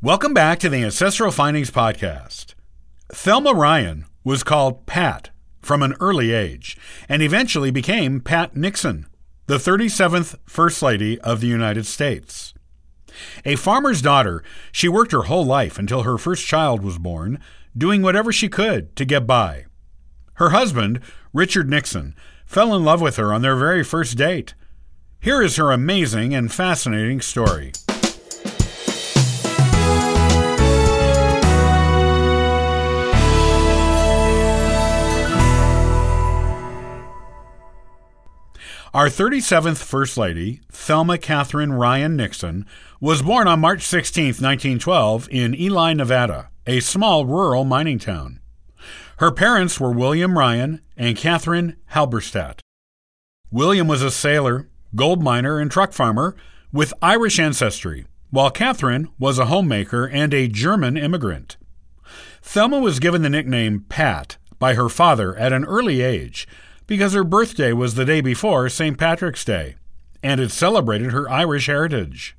Welcome back to the Ancestral Findings Podcast. Thelma Ryan was called Pat from an early age and eventually became Pat Nixon, the 37th First Lady of the United States. A farmer's daughter, she worked her whole life until her first child was born, doing whatever she could to get by. Her husband, Richard Nixon, fell in love with her on their very first date. Here is her amazing and fascinating story. Our 37th First Lady, Thelma Catherine Ryan Nixon, was born on March 16, 1912, in Ely, Nevada, a small rural mining town. Her parents were William Ryan and Catherine Halberstadt. William was a sailor, gold miner, and truck farmer with Irish ancestry, while Catherine was a homemaker and a German immigrant. Thelma was given the nickname Pat by her father at an early age because her birthday was the day before St. Patrick's Day, and it celebrated her Irish heritage.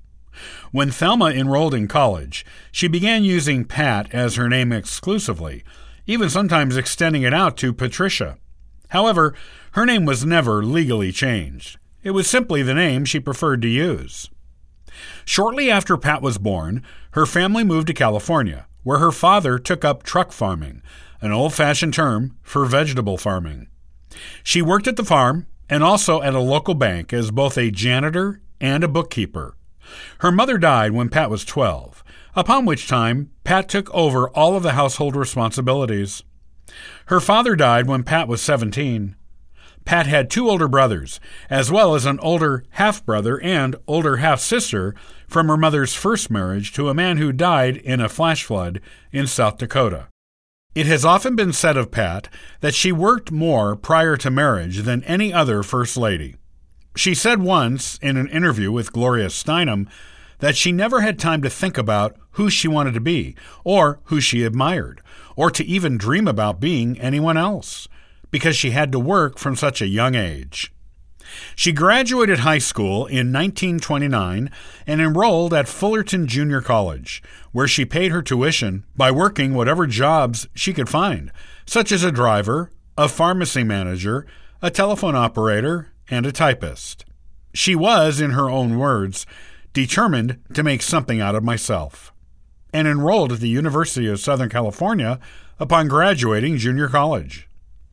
When Thelma enrolled in college, she began using Pat as her name exclusively, even sometimes extending it out to Patricia. However, her name was never legally changed. It was simply the name she preferred to use. Shortly after Pat was born, her family moved to California, where her father took up truck farming, an old fashioned term for vegetable farming. She worked at the farm and also at a local bank as both a janitor and a bookkeeper. Her mother died when Pat was 12, upon which time Pat took over all of the household responsibilities. Her father died when Pat was 17. Pat had two older brothers, as well as an older half brother and older half sister from her mother's first marriage to a man who died in a flash flood in South Dakota. It has often been said of Pat that she worked more prior to marriage than any other First Lady. She said once in an interview with Gloria Steinem that she never had time to think about who she wanted to be, or who she admired, or to even dream about being anyone else, because she had to work from such a young age. She graduated high school in 1929 and enrolled at Fullerton Junior College, where she paid her tuition by working whatever jobs she could find, such as a driver, a pharmacy manager, a telephone operator, and a typist. She was, in her own words, determined to make something out of myself, and enrolled at the University of Southern California upon graduating junior college.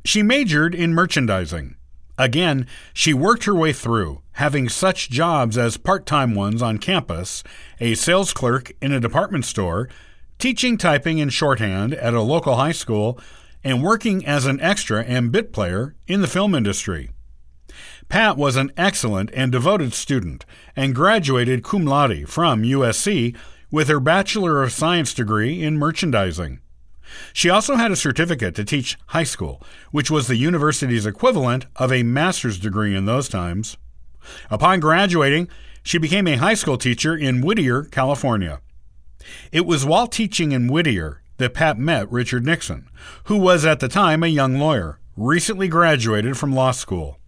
She majored in merchandising. Again, she worked her way through, having such jobs as part time ones on campus, a sales clerk in a department store, teaching typing and shorthand at a local high school, and working as an extra and bit player in the film industry. Pat was an excellent and devoted student and graduated cum laude from USC with her Bachelor of Science degree in merchandising. She also had a certificate to teach high school, which was the university's equivalent of a master's degree in those times. Upon graduating, she became a high school teacher in Whittier, California. It was while teaching in Whittier that Pat met Richard Nixon, who was at the time a young lawyer, recently graduated from law school.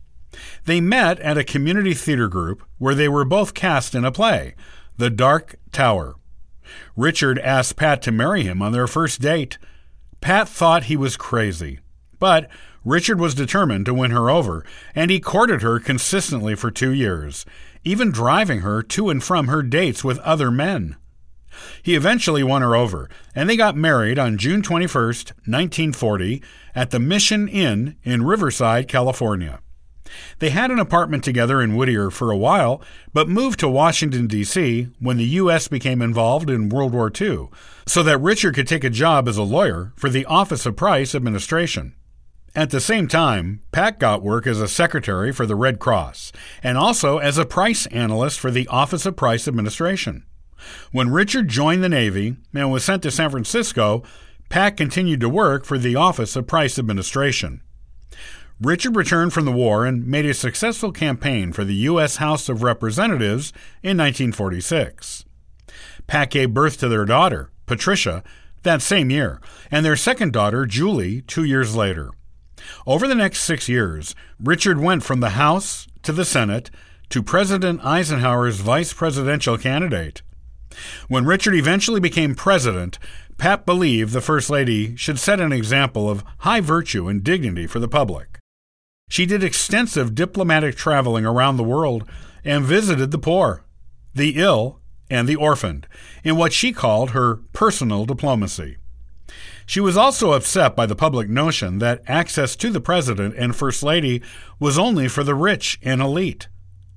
They met at a community theater group where they were both cast in a play, The Dark Tower. Richard asked Pat to marry him on their first date. Pat thought he was crazy, but Richard was determined to win her over, and he courted her consistently for two years, even driving her to and from her dates with other men. He eventually won her over, and they got married on June 21, 1940, at the Mission Inn in Riverside, California. They had an apartment together in Whittier for a while, but moved to Washington, D.C. when the U.S. became involved in World War II, so that Richard could take a job as a lawyer for the Office of Price Administration. At the same time, Pat got work as a secretary for the Red Cross and also as a price analyst for the Office of Price Administration. When Richard joined the Navy and was sent to San Francisco, Pat continued to work for the Office of Price Administration. Richard returned from the war and made a successful campaign for the U.S. House of Representatives in 1946. Pat gave birth to their daughter, Patricia, that same year, and their second daughter, Julie, two years later. Over the next six years, Richard went from the House to the Senate to President Eisenhower's vice presidential candidate. When Richard eventually became president, Pat believed the First Lady should set an example of high virtue and dignity for the public. She did extensive diplomatic traveling around the world and visited the poor, the ill, and the orphaned in what she called her personal diplomacy. She was also upset by the public notion that access to the President and First Lady was only for the rich and elite.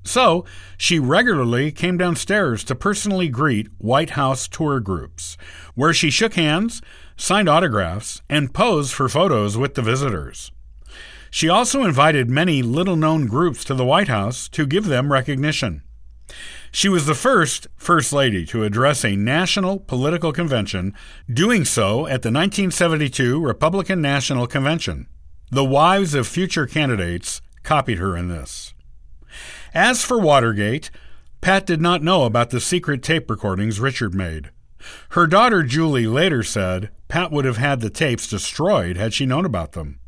So, she regularly came downstairs to personally greet White House tour groups, where she shook hands, signed autographs, and posed for photos with the visitors. She also invited many little known groups to the White House to give them recognition. She was the first First Lady to address a national political convention, doing so at the 1972 Republican National Convention. The wives of future candidates copied her in this. As for Watergate, Pat did not know about the secret tape recordings Richard made. Her daughter Julie later said Pat would have had the tapes destroyed had she known about them.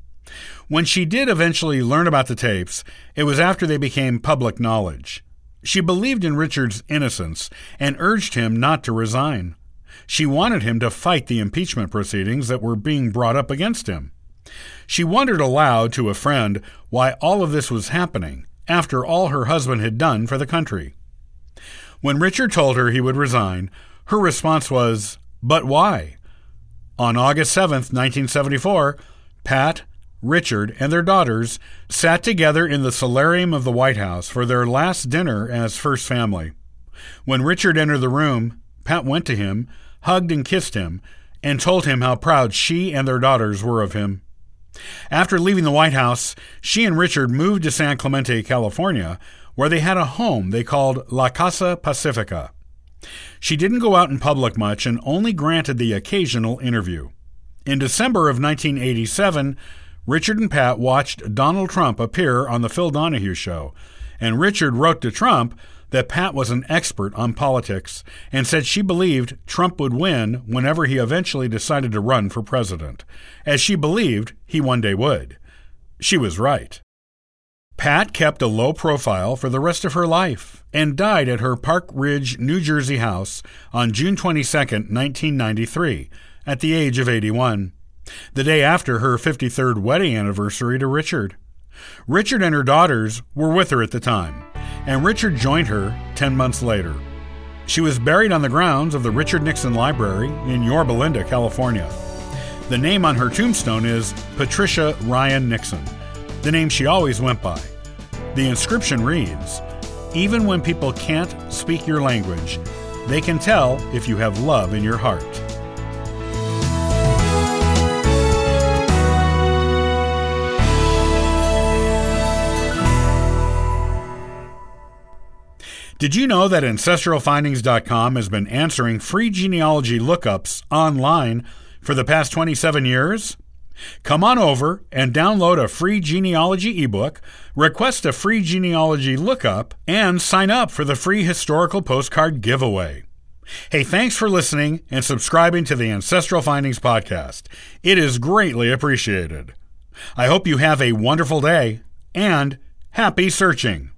When she did eventually learn about the tapes, it was after they became public knowledge. She believed in Richard's innocence and urged him not to resign. She wanted him to fight the impeachment proceedings that were being brought up against him. She wondered aloud to a friend why all of this was happening after all her husband had done for the country. When Richard told her he would resign, her response was, But why? On August 7, 1974, Pat, Richard, and their daughters sat together in the solarium of the White House for their last dinner as first family. When Richard entered the room, Pat went to him, hugged and kissed him, and told him how proud she and their daughters were of him. After leaving the White House, she and Richard moved to San Clemente, California, where they had a home they called La Casa Pacifica. She didn't go out in public much and only granted the occasional interview. In December of 1987, Richard and Pat watched Donald Trump appear on The Phil Donahue Show, and Richard wrote to Trump that Pat was an expert on politics and said she believed Trump would win whenever he eventually decided to run for president, as she believed he one day would. She was right. Pat kept a low profile for the rest of her life and died at her Park Ridge, New Jersey house on June 22, 1993, at the age of 81, the day after her 53rd wedding anniversary to Richard. Richard and her daughters were with her at the time and Richard joined her 10 months later. She was buried on the grounds of the Richard Nixon Library in Yorba Linda, California. The name on her tombstone is Patricia Ryan Nixon, the name she always went by. The inscription reads Even when people can't speak your language, they can tell if you have love in your heart. Did you know that AncestralFindings.com has been answering free genealogy lookups online for the past 27 years? Come on over and download a free genealogy ebook, request a free genealogy lookup, and sign up for the free historical postcard giveaway. Hey, thanks for listening and subscribing to the Ancestral Findings podcast. It is greatly appreciated. I hope you have a wonderful day and happy searching.